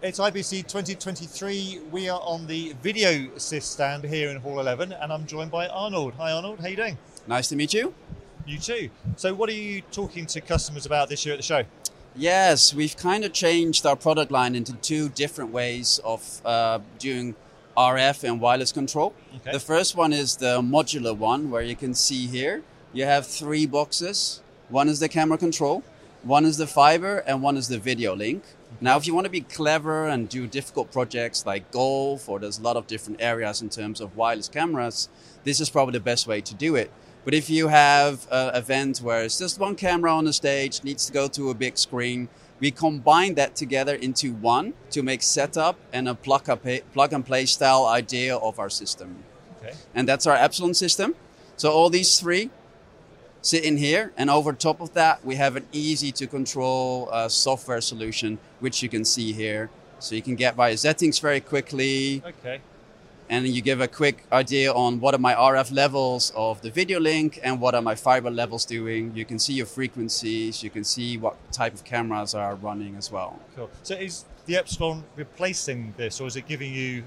It's IBC 2023. We are on the VideoSys stand here in Hall 11, and I'm joined by Arnold. Hi, Arnold. How you doing? Nice to meet you. You too. So, what are you talking to customers about this year at the show? Yes, we've kind of changed our product line into two different ways of uh, doing RF and wireless control. Okay. The first one is the modular one, where you can see here you have three boxes. One is the camera control, one is the fiber, and one is the video link. Now, if you want to be clever and do difficult projects like golf, or there's a lot of different areas in terms of wireless cameras, this is probably the best way to do it. But if you have an event where it's just one camera on the stage, needs to go to a big screen, we combine that together into one to make setup and a plug, up, plug and play style idea of our system. Okay. And that's our Epsilon system. So all these three sit in here, and over top of that, we have an easy to control uh, software solution, which you can see here. So you can get via settings very quickly, Okay. and you give a quick idea on what are my RF levels of the video link and what are my fiber levels doing. You can see your frequencies, you can see what type of cameras are running as well. Cool. So, is the Epsilon replacing this, or is it giving you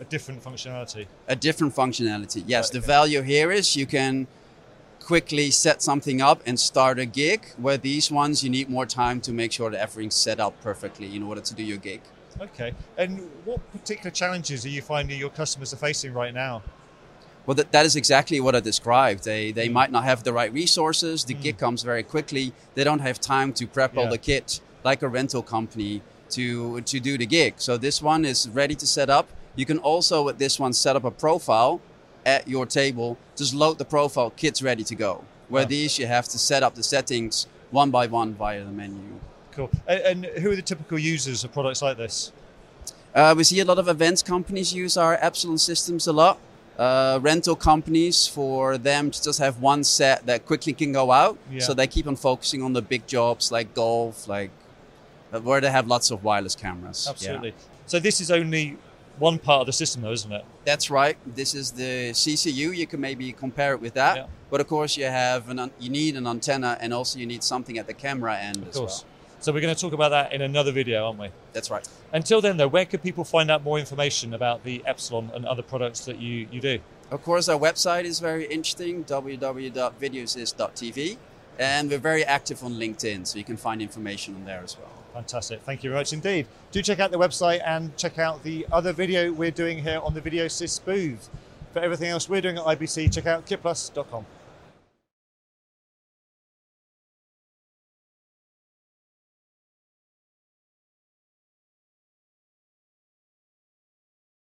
a different functionality? A different functionality. Yes, Right, the value here is you can quickly set something up and start a gig, where these ones you need more time to make sure that everything's set up perfectly in order to do your gig. Okay. And what particular challenges are you finding your customers are facing right now? Well, that, that is exactly what I described. They, they mm. might not have the right resources. The mm. gig comes very quickly. They don't have time to prep all the kit like a rental company to, to do the gig. So this one is ready to set up. You can also, with this one, set up a profile at your table. Just load the profile, kit's ready to go. Where Wow. these, you have to set up the settings one by one via the menu. Cool. And, and who are the typical users of products like this? Uh, we see a lot of events companies use our Epsilon systems a lot. Uh, rental companies for them to just have one set that quickly can go out, Yeah. so they keep on focusing on the big jobs like golf, like uh, where they have lots of wireless cameras. Yeah. Absolutely. So, this is only one part of the system, though, isn't it? That's right. This is the CCU. You can maybe compare it with that, Yeah. but of course you have an you need an antenna and also you need something at the camera end Of as course. well. So, we're going to talk about that in another video, aren't we? That's right. Until then, though, where could people find out more information about the Epsilon and other products that you, you do? Of course, our website is very interesting, www.videosys.tv, and we're very active on LinkedIn, so you can find information on there as well. Fantastic. Thank you very much indeed. Do check out the website and check out the other video we're doing here on the VideoSys booth. For everything else we're doing at IBC, check out kitplus.com.